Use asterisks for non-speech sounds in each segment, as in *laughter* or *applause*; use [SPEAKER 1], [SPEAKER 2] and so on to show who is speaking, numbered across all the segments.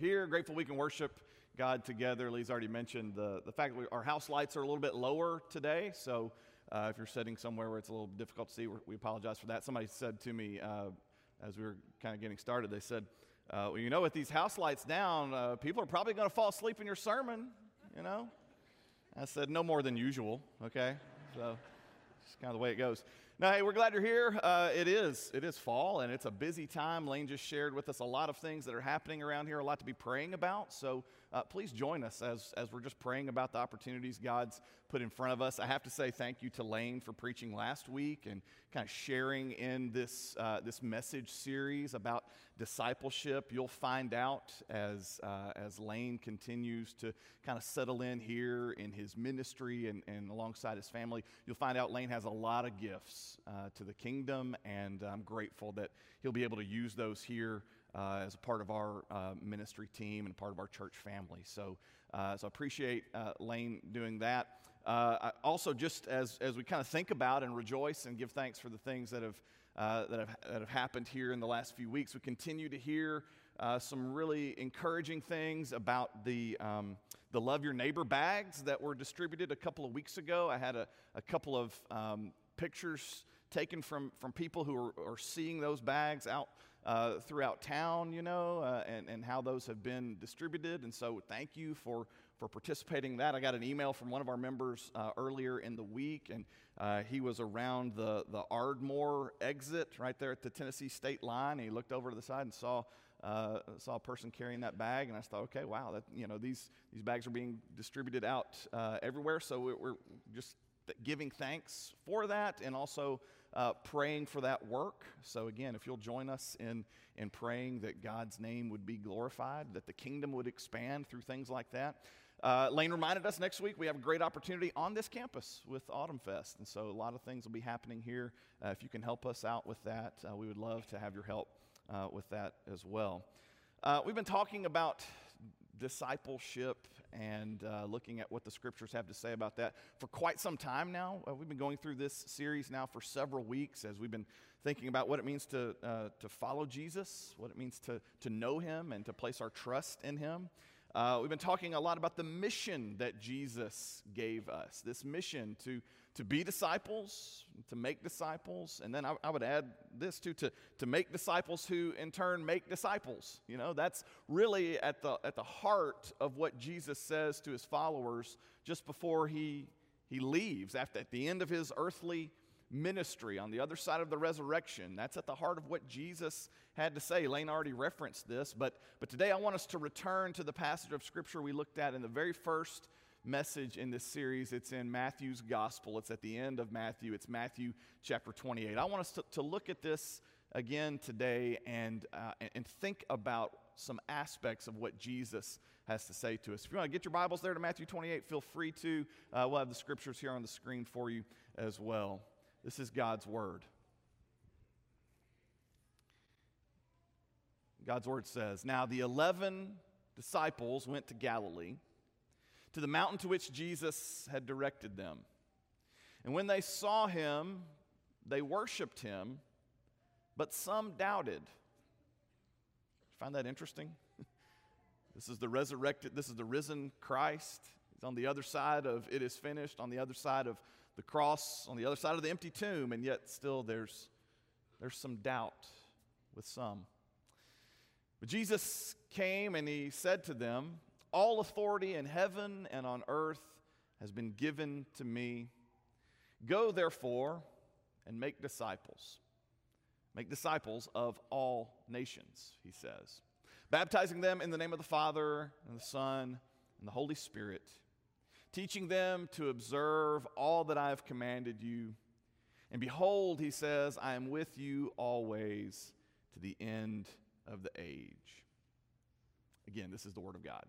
[SPEAKER 1] you're here. Grateful we can worship God together. Lee's already mentioned the, the fact that we, our house lights are a little bit lower today. So uh, if you're sitting somewhere where it's a little difficult to see, we apologize for that. Somebody said to me uh, as we were kind of getting started, they said, uh, well, you know, with these house lights down, uh, people are probably going to fall asleep in your sermon, you know? I said, no more than usual, okay? So it's kind of the way it goes. Now, hey, we're glad you're here. Uh, it is. It is fall, and it's a busy time. Lane just shared with us a lot of things that are happening around here, a lot to be praying about. So uh, please join us as, as we're just praying about the opportunities God's put in front of us. I have to say thank you to Lane for preaching last week and kind of sharing in this, uh, this message series about discipleship. You'll find out as, uh, as Lane continues to kind of settle in here in his ministry and, and alongside his family, you'll find out Lane has a lot of gifts uh, to the kingdom, and I'm grateful that he'll be able to use those here uh, as a part of our uh, ministry team and part of our church family. So, uh, so I appreciate uh, Lane doing that. Uh, also, just as, as we kind of think about and rejoice and give thanks for the things that have, that, have, that have happened here in the last few weeks, we continue to hear some really encouraging things about the, um, the Love Your Neighbor bags that were distributed a couple of weeks ago. I had a, a couple of um, pictures taken from, from people who are, are seeing those bags out uh, throughout town, you know, uh, and, and how those have been distributed. And so thank you for, for participating in that. I got an email from one of our members uh, earlier in the week, and uh, he was around the, the Ardmore exit right there at the Tennessee state line. And he looked over to the side and saw uh, saw a person carrying that bag, and I thought, okay, wow, that, you know, these, these bags are being distributed out uh, everywhere. So we're, we're, just giving thanks for that and also uh, praying for that work. So, again, if you'll join us in, in praying that God's name would be glorified, that the kingdom would expand through things like that. Uh, Lane reminded us next week we have a great opportunity on this campus with Autumn Fest. And so, a lot of things will be happening here. Uh, if you can help us out with that, uh, we would love to have your help uh, with that as well. Uh, we've been talking about discipleship and uh, looking at what the scriptures have to say about that for quite some time now. Uh, we've been going through this series now for several weeks as we've been thinking about what it means to, uh, to follow Jesus, what it means to, to know him, and to place our trust in him. Uh, we've been talking a lot about the mission that Jesus gave us this mission to, to be disciples, to make disciples, and then I, I, would add this too to, to make disciples who in turn make disciples. You know, that's really at the, at the heart of what Jesus says to his followers just before he, he leaves, after, at the end of his earthly ministry on the other side of the resurrection. That's at the heart of what Jesus had to say. Lane already referenced this, but, but today I want us to return to the passage of Scripture we looked at in the very first message in this series. It's in Matthew's Gospel, it's at the end of Matthew. It's Matthew chapter 28. I want us to, to look at this again today and, uh, and think about some aspects of what Jesus has to say to us. If you want to get your Bibles there to Matthew 28, feel free to. Uh, we'll have the scriptures here on the screen for you as well. This is God's Word. God's Word says Now the eleven disciples went to Galilee, to the mountain to which Jesus had directed them. And when they saw him, they worshiped him, but some doubted. Find that interesting? *laughs* this is the resurrected, this is the risen Christ. He's on the other side of it is finished, on the other side of the cross on the other side of the empty tomb, and yet still there's, there's some doubt with some. But Jesus came and he said to them, All authority in heaven and on earth has been given to me. Go therefore and make disciples. Make disciples of all nations, he says, baptizing them in the name of the Father and the Son and the Holy Spirit teaching them to observe all that I have commanded you. And behold, he says, I am with you always to the end of the age. Again, this is the Word of God.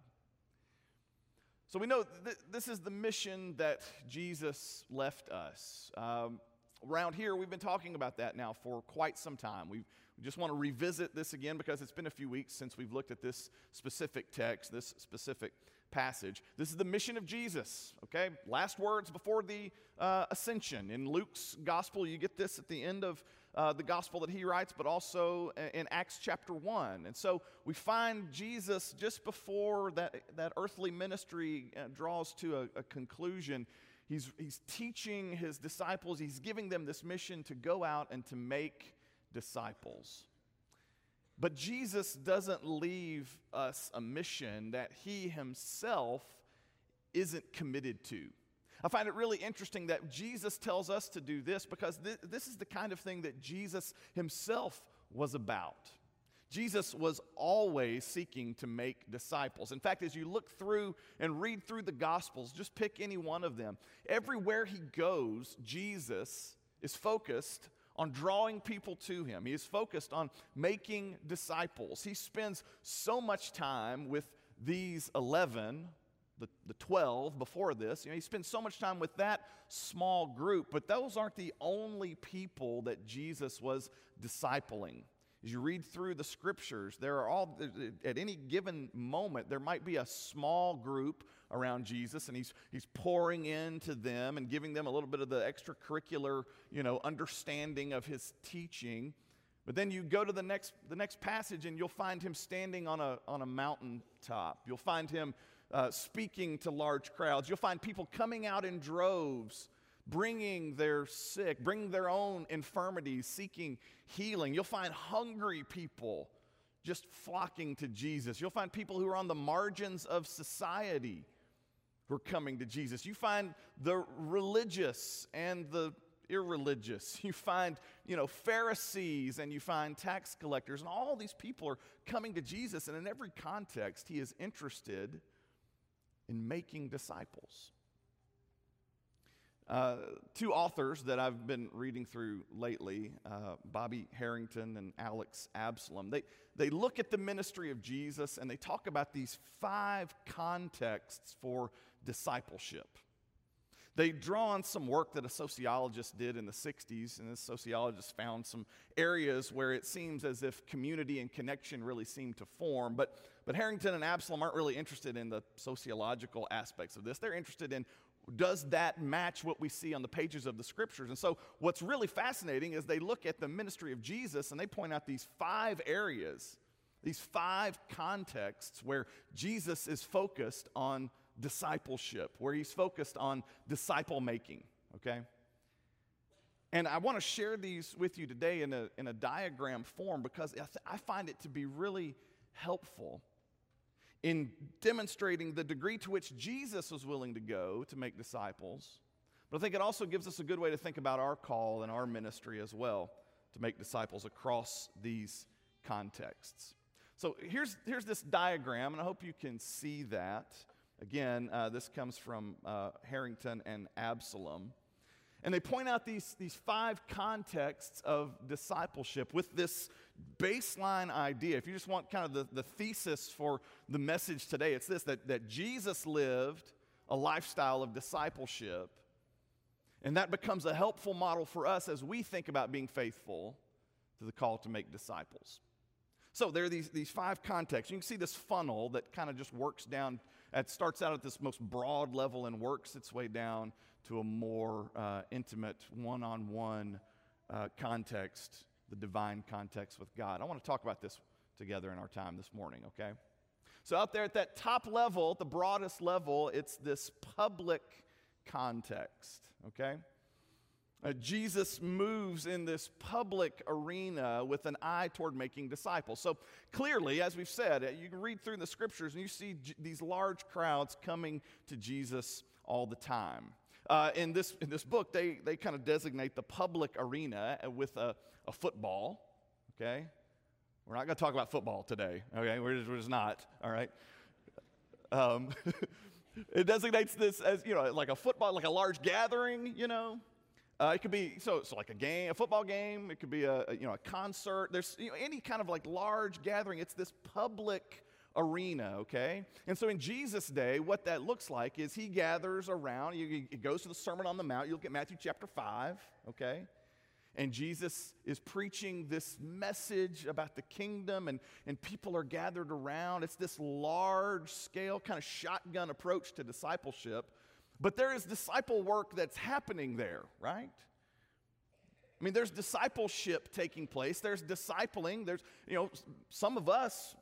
[SPEAKER 1] So we know th- this is the mission that Jesus left us. Um, around here, we've been talking about that now for quite some time. We've, we just want to revisit this again because it's been a few weeks since we've looked at this specific text, this specific passage. This is the mission of Jesus, okay? Last words before the uh, ascension. In Luke's gospel, you get this at the end of, uh, the gospel that he writes, but also in Acts chapter 1. And so we find Jesus just before that, that earthly ministry uh, draws to a, a conclusion. He's, he's teaching his disciples, he's giving them this mission to go out and to make disciples. But Jesus doesn't leave us a mission that he himself isn't committed to. I find it really interesting that Jesus tells us to do this because th- this is the kind of thing that Jesus himself was about. Jesus was always seeking to make disciples. In fact, as you look through and read through the Gospels, just pick any one of them. Everywhere he goes, Jesus is focused on drawing people to him. He is focused on making disciples. He spends so much time with these 11 the, the 12 before this. You know, he spends so much time with that small group, but those aren't the only people that Jesus was discipling. As you read through the scriptures, there are all, at any given moment, there might be a small group around Jesus, and he's, he's pouring into them and giving them a little bit of the extracurricular, you know, understanding of his teaching. But then you go to the next, the next passage, and you'll find him standing on a, on a mountaintop. You'll find him uh, speaking to large crowds. You'll find people coming out in droves, bringing their sick, bringing their own infirmities, seeking healing. You'll find hungry people just flocking to Jesus. You'll find people who are on the margins of society who are coming to Jesus. You find the religious and the irreligious. *laughs* You find, you know, Pharisees and you find tax collectors, and all these people are coming to Jesus, and in every context, he is interested in making disciples. Uh, two authors that I've been reading through lately, uh, Bobby Harrington and Alex Absalom, they, they look at the ministry of Jesus and they talk about these five contexts for discipleship. They draw on some work that a sociologist did in the 60s, and this sociologist found some areas where it seems as if community and connection really seem to form. But, but Harrington and Absalom aren't really interested in the sociological aspects of this. They're interested in does that match what we see on the pages of the scriptures? And so, what's really fascinating is they look at the ministry of Jesus and they point out these five areas, these five contexts where Jesus is focused on discipleship, where he's focused on disciple making, okay? And I want to share these with you today in a, in a diagram form because I find it to be really helpful in demonstrating the degree to which Jesus was willing to go to make disciples. But I think it also gives us a good way to think about our call and our ministry as well to make disciples across these contexts. So here's, here's this diagram, and I hope you can see that. Again, uh, this comes from uh, Harrington and Absalom. And they point out these, these five contexts of discipleship with this baseline idea. If you just want kind of the, the thesis for the message today, it's this that, that Jesus lived a lifestyle of discipleship. And that becomes a helpful model for us as we think about being faithful to the call to make disciples. So there are these, these five contexts. You can see this funnel that kind of just works down it starts out at this most broad level and works its way down to a more uh, intimate, one on one context, the divine context with God. I want to talk about this together in our time this morning, okay? So, out there at that top level, the broadest level, it's this public context, okay? Uh, Jesus moves in this public arena with an eye toward making disciples. So clearly, as we've said, uh, you can read through the scriptures and you see J- these large crowds coming to Jesus all the time. Uh, in, this, in this book, they, they kind of designate the public arena uh, with a, a football, okay? We're not going to talk about football today, okay? We're just, we're just not, all right? Um, *laughs* it designates this as, you know, like a football, like a large gathering, you know? Uh, it could be so, so like a game, a football game. It could be a, a you know a concert. There's you know, any kind of like large gathering. It's this public arena, okay? And so in Jesus' day, what that looks like is he gathers around. He, he goes to the Sermon on the Mount. You look at Matthew chapter five, okay? And Jesus is preaching this message about the kingdom, and, and people are gathered around. It's this large scale, kind of shotgun approach to discipleship but there is disciple work that's happening there, right? I mean, there's discipleship taking place. There's discipling. There's, you know, some of us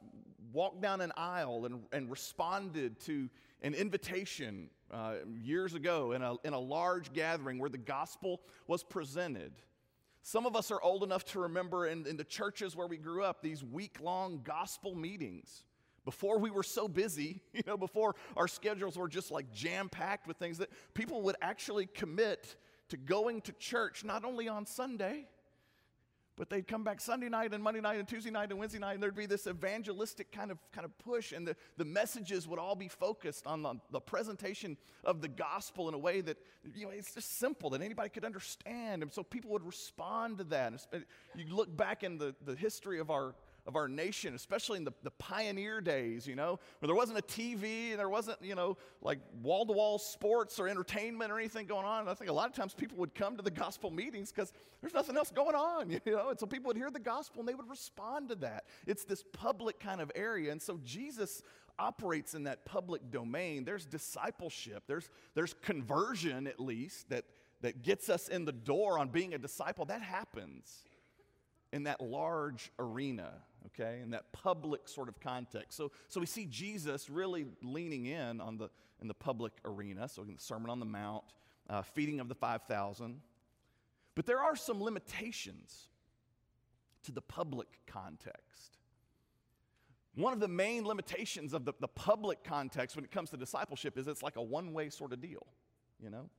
[SPEAKER 1] walked down an aisle and, and responded to an invitation uh, years ago in a, in a large gathering where the gospel was presented. Some of us are old enough to remember in, in the churches where we grew up these week long gospel meetings. Before we were so busy, *laughs* you know, before our schedules were just like jam packed with things, that people would actually commit to going to church not only on Sunday, but they'd come back Sunday night and Monday night and Tuesday night and Wednesday night, and there'd be this evangelistic kind of, kind of push, and the, the messages would all be focused on the, the presentation of the gospel in a way that, you know, it's just simple that anybody could understand. And so people would respond to that. You look back in the, the history of our of our nation, especially in the, the pioneer days, you know, where there wasn't a TV and there wasn't, you know, like wall to wall sports or entertainment or anything going on. And I think a lot of times people would come to the gospel meetings because there's nothing else going on, *laughs* you know, and so people would hear the gospel and they would respond to that. It's this public kind of area. And so Jesus operates in that public domain. There's discipleship, there's, there's conversion at least that, that gets us in the door on being a disciple. That happens in that large arena okay, in that public sort of context. So, so we see Jesus really leaning in on the, in the public arena, so in the Sermon on the Mount, uh, feeding of the 5,000. But there are some limitations to the public context. One of the main limitations of the, the public context when it comes to discipleship is it's like a one way sort of deal, you know?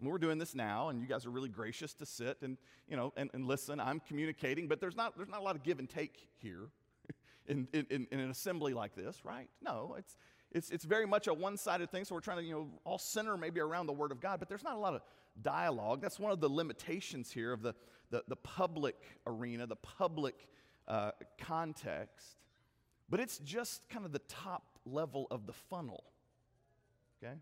[SPEAKER 1] And we're doing this now, and you guys are really gracious to sit and, you know, and, and listen. I'm communicating, but there's not, there's not a lot of give and take here *laughs* in, in, in an assembly like this, right? No, it's, it's, it's very much a one-sided thing, so we're trying to, you know, all center maybe around the Word of God, but there's not a lot of dialogue. That's one of the limitations here of the, the, the public arena, the public uh, context. But it's just kind of the top level of the funnel, okay?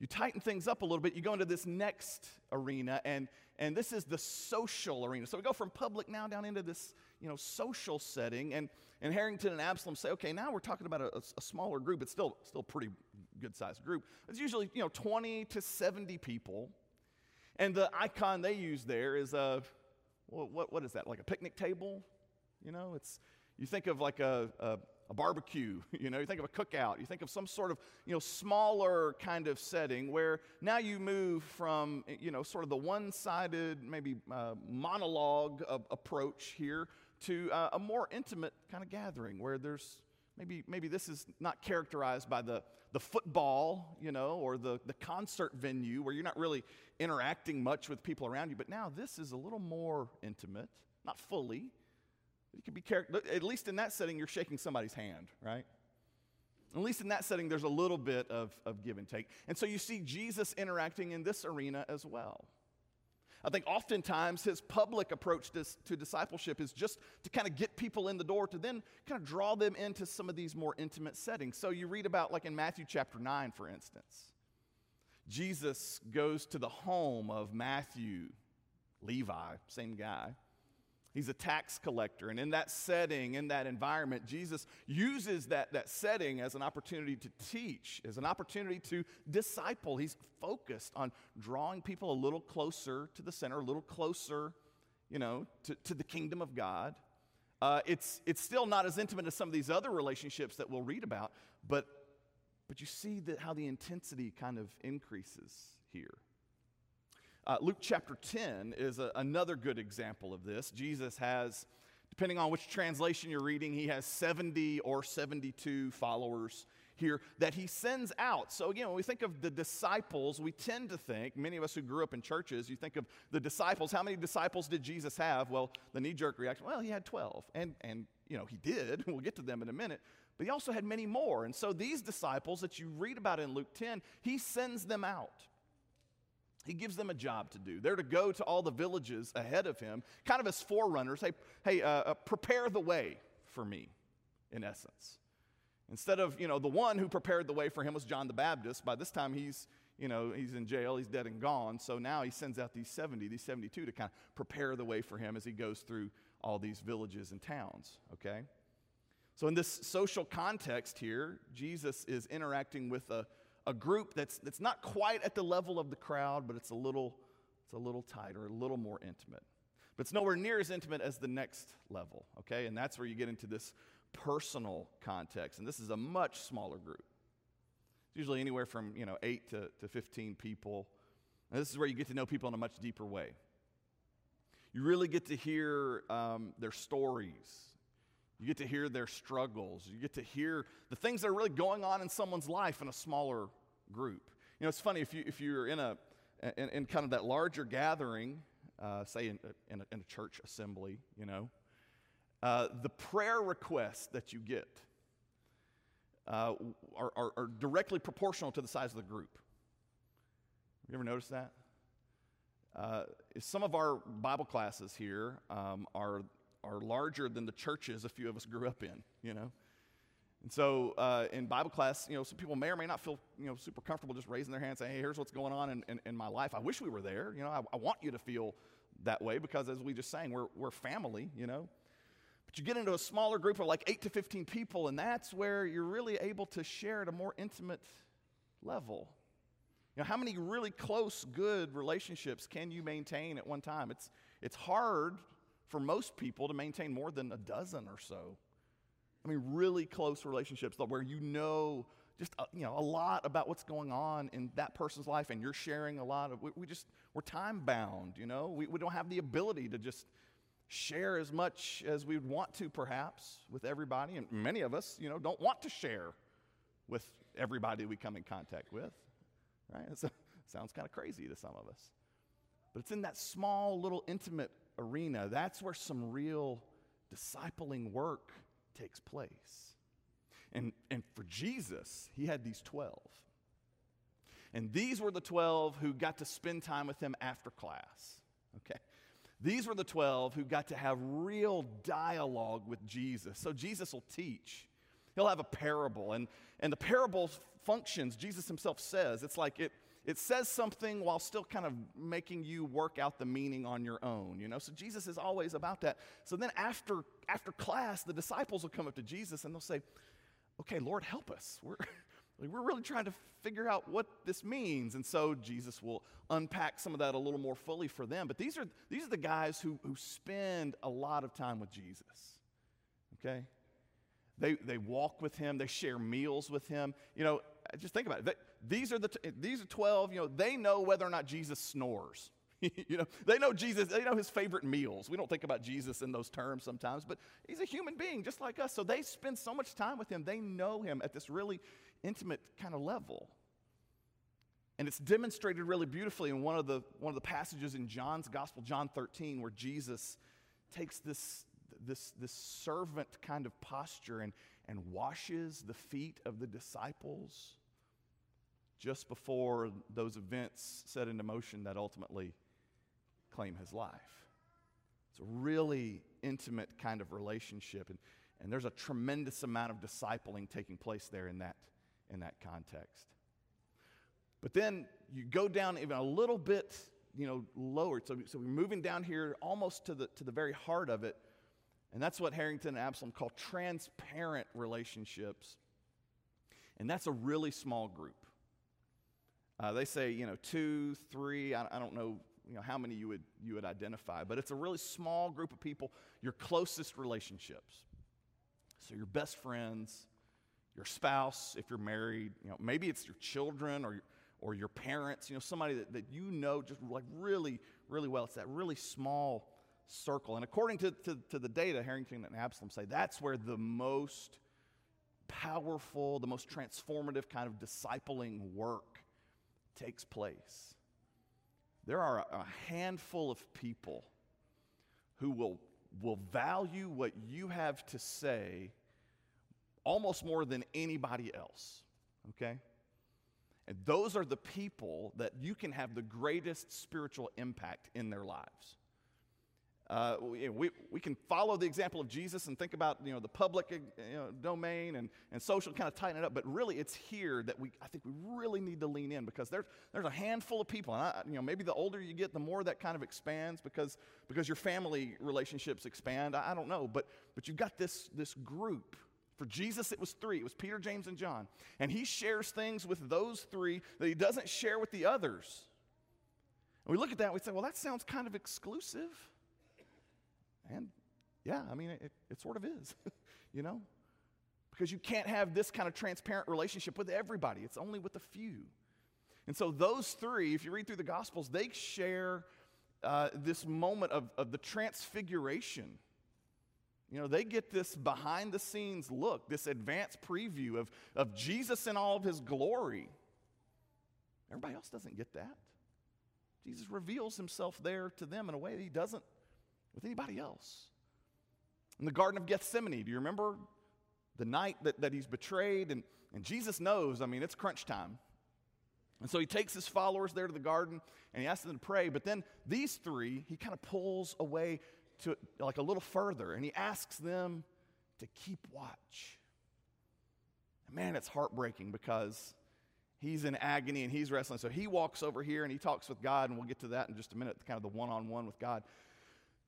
[SPEAKER 1] You tighten things up a little bit, you go into this next arena, and, and this is the social arena. So we go from public now down into this, you know, social setting, and, and Harrington and Absalom say, okay, now we're talking about a, a smaller group. It's still, still pretty good-sized group. It's usually, you know, 20 to 70 people, and the icon they use there is a, what, what is that, like a picnic table? You know, it's, you think of like a, a a barbecue, *laughs* you know, you think of a cookout, you think of some sort of, you know, smaller kind of setting where now you move from, you know, sort of the one sided, maybe uh, monologue approach here to uh, a more intimate kind of gathering where there's maybe, maybe this is not characterized by the, the football, you know, or the, the concert venue where you're not really interacting much with people around you, but now this is a little more intimate, not fully you can be careful. At least in that setting, you're shaking somebody's hand, right? At least in that setting, there's a little bit of, of give and take. And so you see Jesus interacting in this arena as well. I think oftentimes his public approach to, to, discipleship is just to kind of get people in the door to then kind of draw them into some of these more intimate settings. So you read about, like in Matthew chapter 9, for instance, Jesus goes to the home of Matthew, Levi, same guy. He's a tax collector. And in that setting, in that environment, Jesus uses that, that setting as an opportunity to teach, as an opportunity to disciple. He's focused on drawing people a little closer to the center, a little closer, you know, to, to the kingdom of God. Uh, it's, it's still not as intimate as some of these other relationships that we'll read about, but, but you see that how the intensity kind of increases here. Uh, Luke chapter 10 is a, another good example of this. Jesus has, depending on which translation you're reading, he has 70 or 72 followers here that he sends out. So, again, when we think of the disciples, we tend to think, many of us who grew up in churches, you think of the disciples. How many disciples did Jesus have? Well, the knee jerk reaction, well, he had 12. And, and, you know, he did. *laughs* We'll get to them in a minute. But he also had many more. And so these disciples that you read about in Luke 10, he sends them out he gives them a job to do. They're to go to all the villages ahead of him, kind of as forerunners. Hey, hey, uh, uh, prepare the way for me, in essence. Instead of, you know, the one who prepared the way for him was John the Baptist. By this time, he's, you know, he's in jail, he's dead and gone. So now he sends out these 70, these 72 to kind of prepare the way for him as he goes through all these villages and towns, okay? So, in this social context here, Jesus is interacting with a, a group that's, that's not quite at the level of the crowd, but it's a little, It's a little tighter, a little more intimate. But it's nowhere near as intimate as the next level, okay? And that's where you get into this personal context. And this is a much smaller group. It's usually anywhere from, you know, 8 to, to 15 people. And this is where you get to know people in a much deeper way. You really get to hear um, their stories. You get to hear their struggles. You get to hear the things that are really going on in someone's life in a smaller group. You know, it's funny if, you, if you're in, a, in, in kind of that larger gathering, uh, say in, in, a, in, a, church assembly, you know, uh, the prayer requests that you get uh, are, are, are directly proportional to the size of the group. Have you ever noticed that? Uh, some of our Bible classes here um, are, are larger than the churches a few of us grew up in, you know. And so uh, in Bible class, you know, some people may or may not feel, you know, super comfortable just raising their hand and saying, hey, here's what's going on in, in, in my life. I wish we were there. You know, I, I, want you to feel that way because as we just sang, we're, we're family, you know. But you get into a smaller group of like 8 to 15 people, and that's where you're really able to share at a more intimate level. You know, how many really close, good relationships can you maintain at one time? It's, it's hard for most people to maintain more than a dozen or so. I mean, really close relationships where you know just a, uh, you know a lot about what's going on in that person's life, and you're sharing a lot of. We, we just we're time bound, you know. We, we don't have the ability to just share as much as we'd want to, perhaps, with everybody, and many of us, you know, don't want to share with everybody we come in contact with right? *laughs* It sounds kind of crazy to some of us. But it's in that small, little, intimate arena. That's where some real discipling work takes place. And, and for Jesus, he had these 12. And these were the 12 who got to spend time with him after class. Okay? These were the 12 who got to have real dialogue with Jesus. So Jesus will teach. He'll have a parable, and, and the parable functions, Jesus himself says. It's like it, it says something while still kind of making you work out the meaning on your own, you know? So Jesus is always about that. So then after, after class, the disciples will come up to Jesus and they'll say, okay, Lord, help us. We're, like, *laughs* we're really trying to figure out what this means. And so Jesus will unpack some of that a little more fully for them. But these are, these are the guys who, who spend a lot of time with Jesus, okay? They, they walk with him, they share meals with him. You know, just think about it. These, are the t- these are 12, you know, they know whether or not Jesus snores. *laughs* you know, they know Jesus, they know his favorite meals. We don't think about Jesus in those terms sometimes, but he's a human being just like us. So they spend so much time with him. They know him at this really intimate kind of level. And it's demonstrated really beautifully in one of the, one of the passages in John's gospel, John 13, where Jesus takes this, this, this servant kind of posture and, and washes the feet of the disciples just before those events set into motion that ultimately claim his life. It's a really intimate kind of relationship, and, and there's a tremendous amount of discipling taking place there in that, in that context. But then you go down even a little bit, you know, lower. So, so we're moving down here almost to the, to the very heart of it. And that's what Harrington and Absalom call transparent relationships. And that's a really small group. Uh, they say, you know, two, three, I, I, don't know, you know, how many you would, you would identify, but it's a really small group of people, your closest relationships. So your best friends, your spouse, if you're married, you know, maybe it's your children or, or your parents, you know, somebody that, that you know just like really, really well. It's that really small circle. And according to, to, to the data, Harrington and Absalom say that's where the most powerful, the most transformative kind of discipling work takes place. There are a handful of people who will, will value what you have to say almost more than anybody else, okay? And those are the people that you can have the greatest spiritual impact in their lives. Uh, we, we can follow the example of Jesus and think about you know, the public you know, domain and, and social, kind of tighten it up. But really, it's here that we, I think we really need to lean in because there's, there's a handful of people. And I, you know, maybe the older you get, the more that kind of expands because, because your family relationships expand. I, I don't know. But, but you've got this, this group. For Jesus, it was three. It was Peter, James, and John. And he shares things with those three that he doesn't share with the others. And we look at that and we say, well, that sounds kind of exclusive. And yeah, I mean, it, it sort of is, *laughs* you know? Because you can't have this kind of transparent relationship with everybody, it's only with a few. And so, those three, if you read through the Gospels, they share uh, this moment of, of the transfiguration. You know, they get this behind the scenes look, this advanced preview of, of Jesus in all of his glory. Everybody else doesn't get that. Jesus reveals himself there to them in a way that he doesn't with anybody else. In the Garden of Gethsemane, do you remember the night that, that he's betrayed? And, and Jesus knows, I mean, it's crunch time. And so he takes his followers there to the garden and he asks them to pray. But then these three, he kind of pulls away to like a little further and he asks them to keep watch. And man, it's heartbreaking because he's in agony and he's wrestling. So he walks over here and he talks with God, and we'll get to that in just a minute, kind of the one on one with God.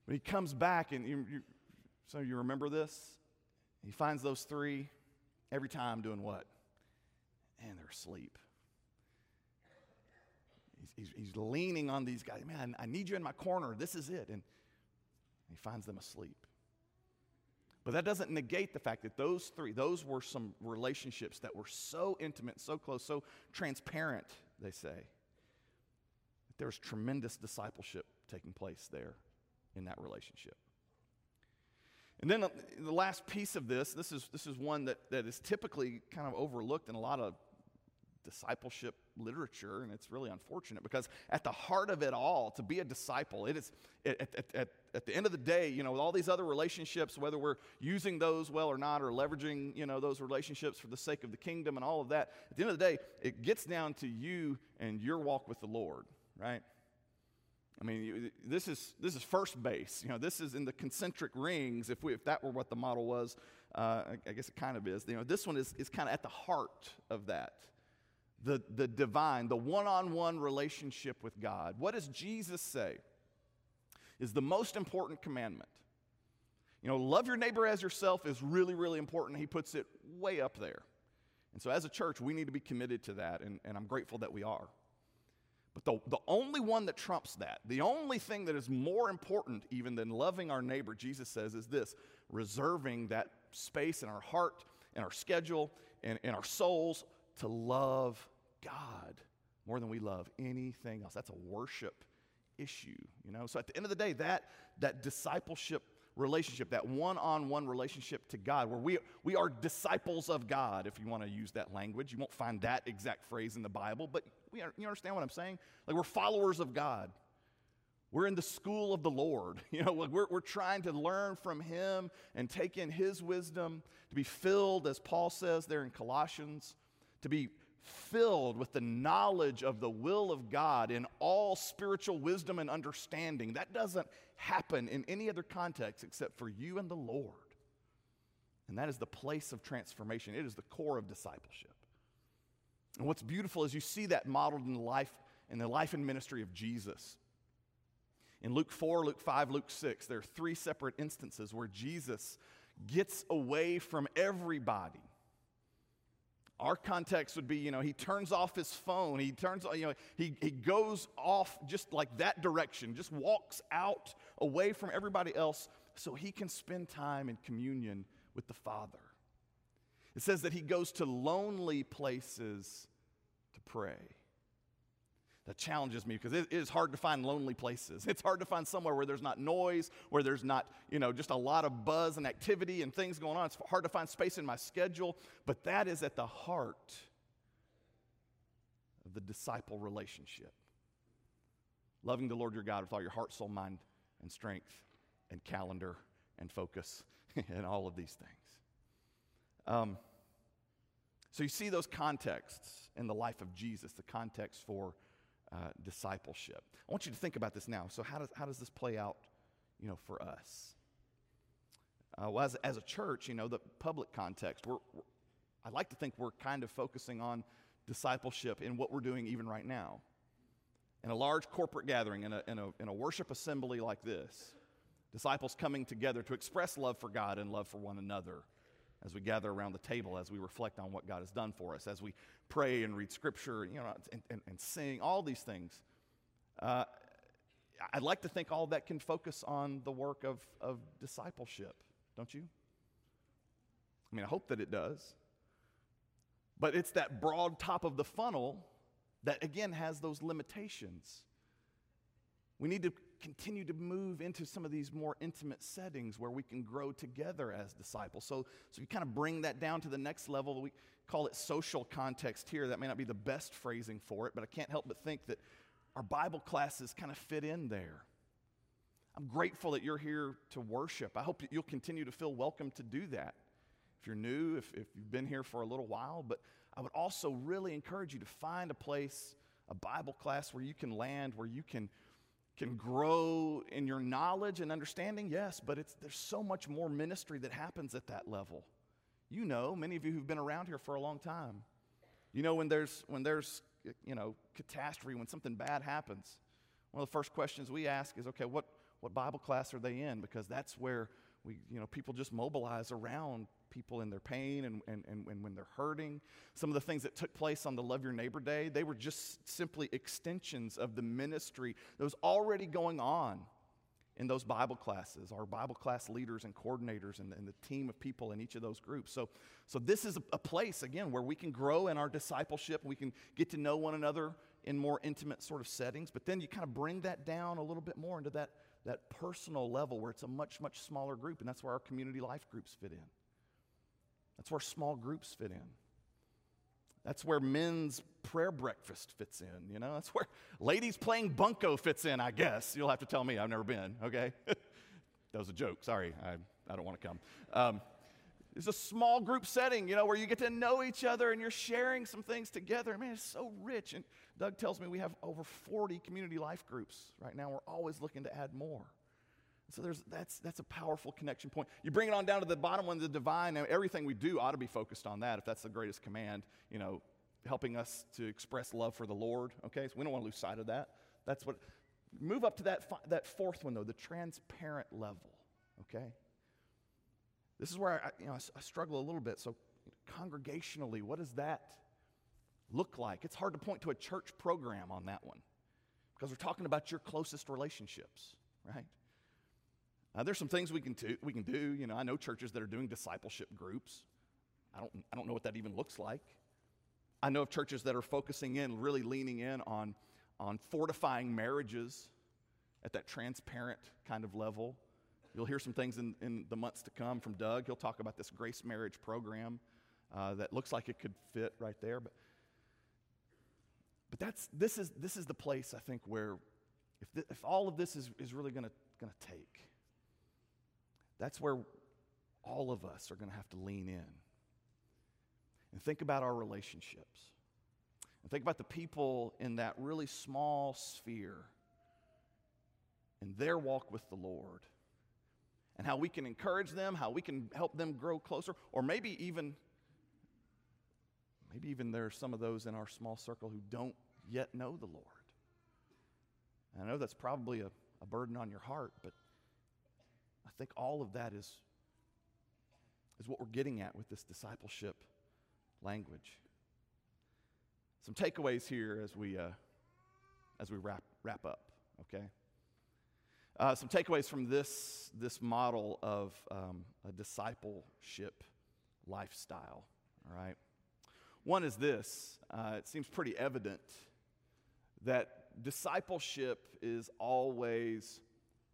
[SPEAKER 1] But he comes back, and you, you, so you remember this? He finds those three every time doing what? And they're asleep. He's, he's, he's, leaning on these guys. Man, I need you in my corner. This is it. And he finds them asleep. But that doesn't negate the fact that those three, those were some relationships that were so intimate, so close, so transparent, they say. There was tremendous discipleship taking place there in that relationship. And then uh, the last piece of this, this is, this is one that, that is typically kind of overlooked in a lot of discipleship literature, and it's really unfortunate because at the heart of it all, to be a disciple, it is at, at, at, at, the end of the day, you know, with all these other relationships, whether we're using those well or not, or leveraging, you know, those relationships for the sake of the kingdom and all of that, at the end of the day, it gets down to you and your walk with the Lord, right? I mean, this is, this is first base. You know, this is in the concentric rings. If, we, if that were what the model was, uh, I, I guess it kind of is. You know, this one is, is kind of at the heart of that. The, the divine, the one on one relationship with God. What does Jesus say is the most important commandment? You know, love your neighbor as yourself is really, really important. He puts it way up there. And so, as a church, we need to be committed to that, and, and I'm grateful that we are. But the, the only one that trumps that, the only thing that is more important even than loving our neighbor, Jesus says, is this reserving that space in our heart, in our schedule, and in our souls to love God more than we love anything else. That's a worship issue, you know? So at the end of the day, that, that discipleship relationship, that one on one relationship to God, where we, we are disciples of God, if you want to use that language. You won't find that exact phrase in the Bible, but we are, you understand what I'm saying? Like we're followers of God. We're in the school of the Lord. *laughs* You know, we're, we're trying to learn from Him and take in His wisdom, to be filled, as Paul says there in Colossians, to be filled with the knowledge of the will of God in all spiritual wisdom and understanding. That doesn't happen in any other context except for you and the Lord. And that is the place of transformation, it is the core of discipleship. And what's beautiful is you see that modeled in the life in the life and ministry of Jesus. In Luke 4, Luke 5, Luke 6, there are three separate instances where Jesus gets away from everybody our context would be, you know, he turns off his phone. He turns, you know, he, he goes off just like that direction, just walks out away from everybody else so he can spend time in communion with the Father. It says that he goes to lonely places to pray that challenges me because it is hard to find lonely places. *laughs* It's hard to find somewhere where there's not noise, where there's not, you know, just a lot of buzz and activity and things going on. It's hard to find space in my schedule, but that is at the heart of the disciple relationship. Loving the Lord your God with all your heart, soul, mind, and strength, and calendar, and focus, *laughs* and all of these things. Um, so you see those contexts in the life of Jesus, the context for uh, discipleship. I want you to think about this now. So, how does, how does this play out, you know, for us? Uh, well, as, as a church, you know, the public context, we're, we're, I like to think we're kind of focusing on discipleship in what we're doing even right now. In a large corporate gathering, in a, in a, in a worship assembly like this, disciples coming together to express love for God and love for one another as we gather around the table, as we reflect on what God has done for us, as we pray and read scripture, you know, and, and, and sing, all these things. Uh, I'd like to think all that can focus on the work of, of discipleship, don't you? I mean, I hope that it does. But it's that broad top of the funnel that, again, has those limitations. We need to continue to move into some of these more intimate settings where we can grow together as disciples. So, so you kind of bring that down to the next level. We call it social context here. That may not be the best phrasing for it, but I can't help but think that our Bible classes kind of fit in there. I'm grateful that you're here to worship. I hope that you'll continue to feel welcome to do that. If you're new, if, if you've been here for a little while, but I would also really encourage you to find a place, a Bible class where you can land, where you can, can grow in your knowledge and understanding, yes, but it's, there's so much more ministry that happens at that level. You know, many of you who've been around here for a long time, you know when there's, when there's you know, catastrophe, when something bad happens, one of the first questions we ask is, okay, what, what Bible class are they in? Because that's where we, you know, people just mobilize around people in their pain and, and, and, and when they're hurting. Some of the things that took place on the Love Your Neighbor Day, they were just simply extensions of the ministry that was already going on in those Bible classes, our Bible class leaders and coordinators and, and, the team of people in each of those groups. So, so this is a, a, place, again, where we can grow in our discipleship. We can get to know one another in more intimate sort of settings. But then you kind of bring that down a little bit more into that, that personal level where it's a much, much smaller group. And that's where our community life groups fit in. That's where small groups fit in. That's where men's prayer breakfast fits in, you know? That's where ladies playing bunco fits in, I guess. You'll have to tell me, I've never been, okay? *laughs* that was a joke, sorry, I, I don't want to come. Um, it's a small group setting, you know, where you get to know each other and you're sharing some things together. Man, it's so rich. And Doug tells me we have over 40 community life groups right now. We're always looking to add more. So there's, that's, that's a powerful connection point. You bring it on down to the bottom one, the divine. Now, everything we do ought to be focused on that if that's the greatest command, you know, helping us to express love for the Lord. Okay, so we don't want to lose sight of that. That's what, move up to that, that fourth one though, the transparent level. Okay? This is where I, you know, I, I struggle a little bit. So, congregationally, what does that look like? It's hard to point to a church program on that one because we're talking about your closest relationships, right? Uh, there's some things we can, do, we can do. You know, I know churches that are doing discipleship groups. I don't, I don't know what that even looks like. I know of churches that are focusing in, really leaning in on, on fortifying marriages at that transparent kind of level. You'll hear some things in, in the months to come from Doug. He'll talk about this grace marriage program uh, that looks like it could fit right there. But, but that's, this, is, this is the place, I think, where if, if all of this is, is really going to take, that's where all of us are going to have to lean in and think about our relationships. And think about the people in that really small sphere in their walk with the Lord and how we can encourage them, how we can help them grow closer, or maybe even maybe even there are some of those in our small circle who don't yet know the Lord. And I know that's probably a, a burden on your heart, but I think all of that is, is what we're getting at with this discipleship language. Some takeaways here as we, uh, as we wrap, wrap up, okay? Uh, some takeaways from this, this model of um, a discipleship lifestyle, all right? One is this uh, it seems pretty evident that discipleship is always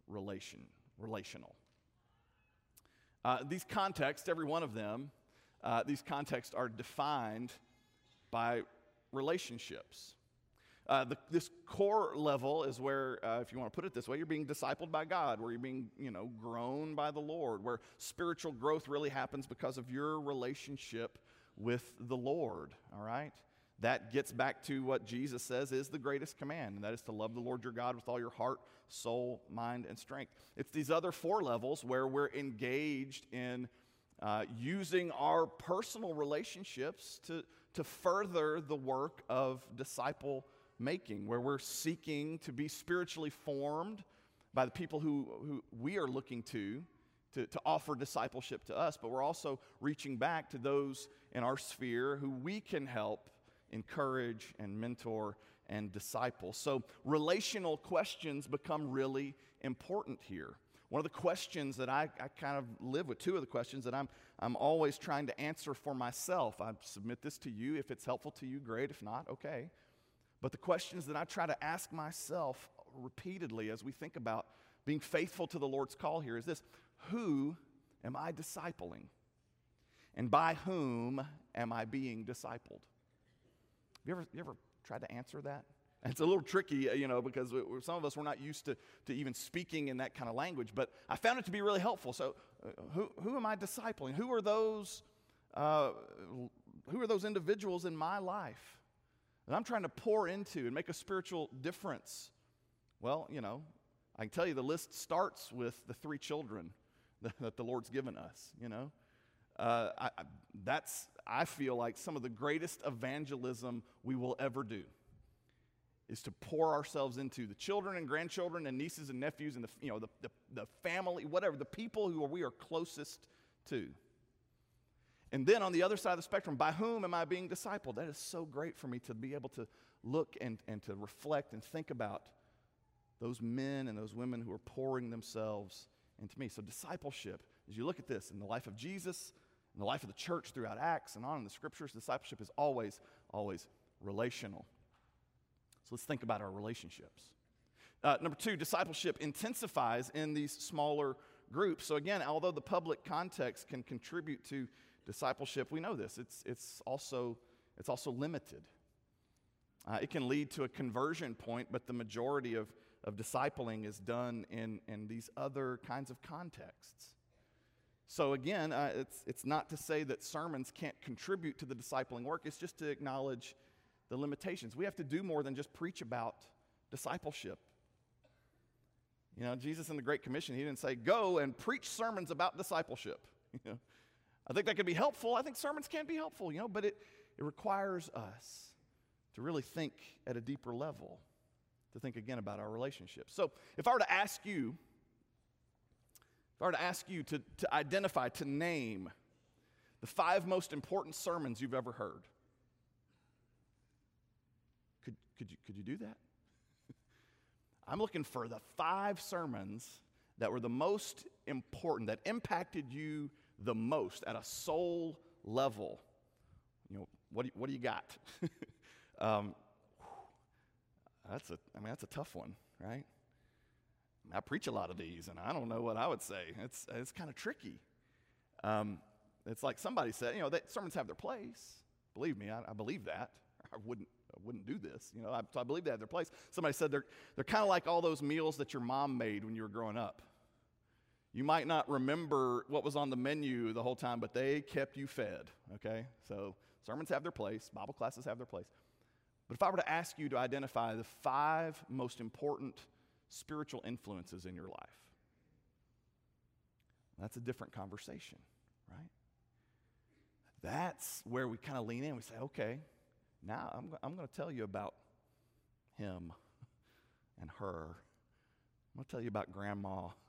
[SPEAKER 1] relation, relational. Uh, these contexts, every one of them, uh, these contexts are defined by relationships. Uh, the, this core level is where, uh, if you want to put it this way, you're being discipled by God, where you're being, you know, grown by the Lord, where spiritual growth really happens because of your relationship with the Lord, all right? That gets back to what Jesus says is the greatest command, and that is to love the Lord your God with all your heart, soul, mind, and strength. It's these other four levels where we're engaged in uh, using our personal relationships to, to further the work of disciple making, where we're seeking to be spiritually formed by the people who, who we are looking to, to, to offer discipleship to us, but we're also reaching back to those in our sphere who we can help encourage and mentor and disciple. So, relational questions become really important here. One of the questions that I, I kind of live with, two of the questions that I'm, I'm always trying to answer for myself. I submit this to you. If it's helpful to you, great. If not, okay. But the questions that I try to ask myself repeatedly as we think about being faithful to the Lord's call here is this Who am I discipling? And by whom am I being discipled? You ever, you ever tried to answer that? *laughs* It's a little tricky, uh, you know, because some of us we're not used to, to even speaking in that kind of language. But I found it to be really helpful. So, uh, who, who am I discipling? Who are those? Uh, who are those individuals in my life that I'm trying to pour into and make a spiritual difference? Well, you know, I can tell you the list starts with the three children *laughs* that, that the Lord's given us. You know, uh, I, I, that's I feel like some of the greatest evangelism we will ever do is to pour ourselves into the children and grandchildren and nieces and nephews and the, you know, the, the, the family, whatever, the people who are, we are closest to. And then on the other side of the spectrum, by whom am I being discipled? That is so great for me to be able to look and, and to reflect and think about those men and those women who are pouring themselves into me. So, discipleship, as you look at this in the life of Jesus, in the life of the church throughout Acts and on in the scriptures, discipleship is always, always relational. So let's think about our relationships. Uh, number two, discipleship intensifies in these smaller groups. So, again, although the public context can contribute to discipleship, we know this. It's, it's, also, it's also limited. Uh, it can lead to a conversion point, but the majority of, of discipling is done in, in these other kinds of contexts. So, again, uh, it's, it's not to say that sermons can't contribute to the discipling work, it's just to acknowledge the limitations. We have to do more than just preach about discipleship. You know, Jesus in the Great Commission, he didn't say, go and preach sermons about discipleship. *laughs* You know, I think that could be helpful. I think sermons can be helpful, you know, but it, it requires us to really think at a deeper level, to think again about our relationships. So if I were to ask you, if I were to ask you to, to identify, to name the five most important sermons you've ever heard, could could, you, could you do that? *laughs* I'm looking for the five sermons that were the most important, that impacted you the most at a soul level. You know, what do you, what do you got? *laughs* um, that's a, I mean, that's a tough one, right? I preach a lot of these, and I don't know what I would say. It's, it's kind of tricky. Um, it's like somebody said, you know, that sermons have their place. Believe me, I, I believe that. *laughs* I wouldn't wouldn't do this. You know, I, so I believe they have their place. Somebody said they're, they're kind of like all those meals that your mom made when you were growing up. You might not remember what was on the menu the whole time, but they kept you fed, okay? So sermons have their place, Bible classes have their place. But if I were to ask you to identify the five most important spiritual influences in your life, that's a different conversation, right? That's where we kind of lean in. We say, okay, now I'm, I'm going to tell you about him and her. I'm going to tell you about grandma. *laughs*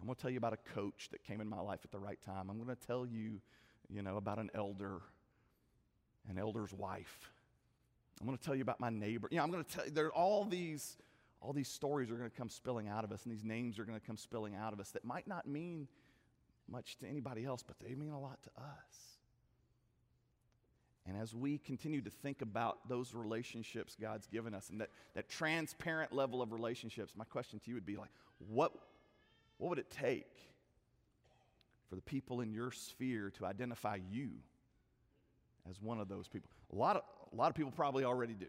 [SPEAKER 1] I'm going to tell you about a coach that came in my life at the right time. I'm going to tell you, you know, about an elder, an elder's wife. I'm going to tell you about my neighbor. You know, I'm going to tell you, there are all these, all these stories are going to come spilling out of us, and these names are going to come spilling out of us that might not mean much to anybody else, but they mean a lot to us. And as we continue to think about those relationships God's given us and that, that transparent level of relationships, my question to you would be like, what, what would it take for the people in your sphere to identify you as one of those people? A lot of, a lot of people probably already do.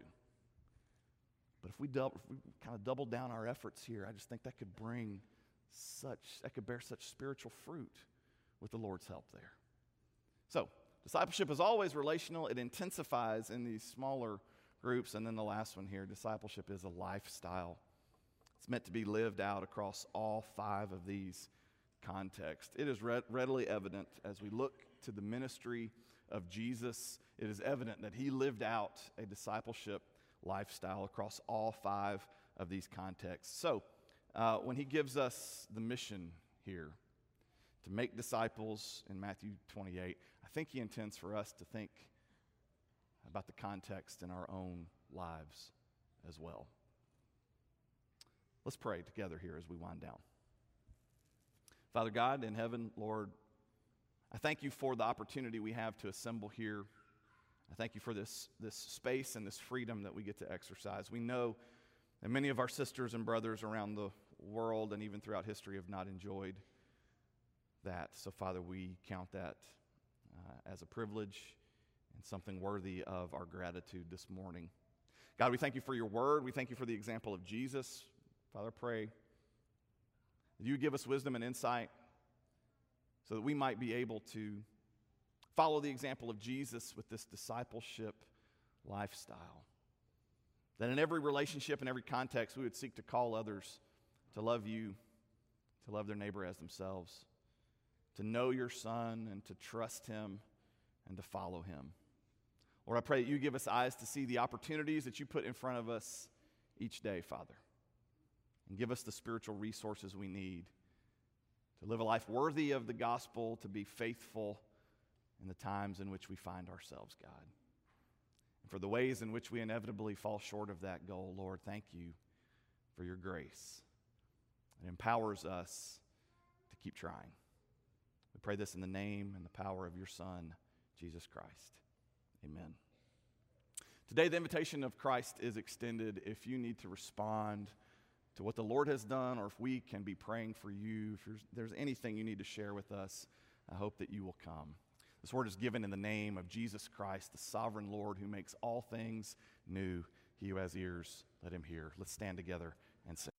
[SPEAKER 1] But if we, if we kind of double down our efforts here, I just think that could bring such, that could bear such spiritual fruit with the Lord's help there. So, Discipleship is always relational, it intensifies in these smaller groups. And then the last one here discipleship is a lifestyle. It's meant to be lived out across all five of these contexts. It is readily evident as we look to the ministry of Jesus, it is evident that he lived out a discipleship lifestyle across all five of these contexts. So, uh, when he gives us the mission here to make disciples in Matthew 28, I think he intends for us to think about the context in our own lives as well. Let's pray together here as we wind down. Father God in heaven, Lord, I thank you for the opportunity we have to assemble here. I thank you for this, this space and this freedom that we get to exercise. We know that many of our sisters and brothers around the world and even throughout history have not enjoyed that. So, Father, we count that uh, as a privilege and something worthy of our gratitude this morning. God, we thank you for your word. We thank you for the example of Jesus. Father, pray you give us wisdom and insight so that we might be able to follow the example of Jesus with this discipleship lifestyle. That in every relationship and every context, we would seek to call others to love you, to love their neighbor as themselves, to know your Son and to trust him and to follow him. Lord, I pray that you give us eyes to see the opportunities that you put in front of us each day, Father, and give us the spiritual resources we need to live a life worthy of the gospel, to be faithful in the times in which we find ourselves, God. And for the ways in which we inevitably fall short of that goal, Lord, thank you for your grace. It empowers us to keep trying. We pray this in the name and the power of your Son, Jesus Christ. Amen. Today, the invitation of Christ is extended if you need to respond to what the Lord has done, or if we can be praying for you, if there's anything you need to share with us, I hope that you will come. This word is given in the name of Jesus Christ, the sovereign Lord who makes all things new. He who has ears, let him hear. Let's stand together and sing.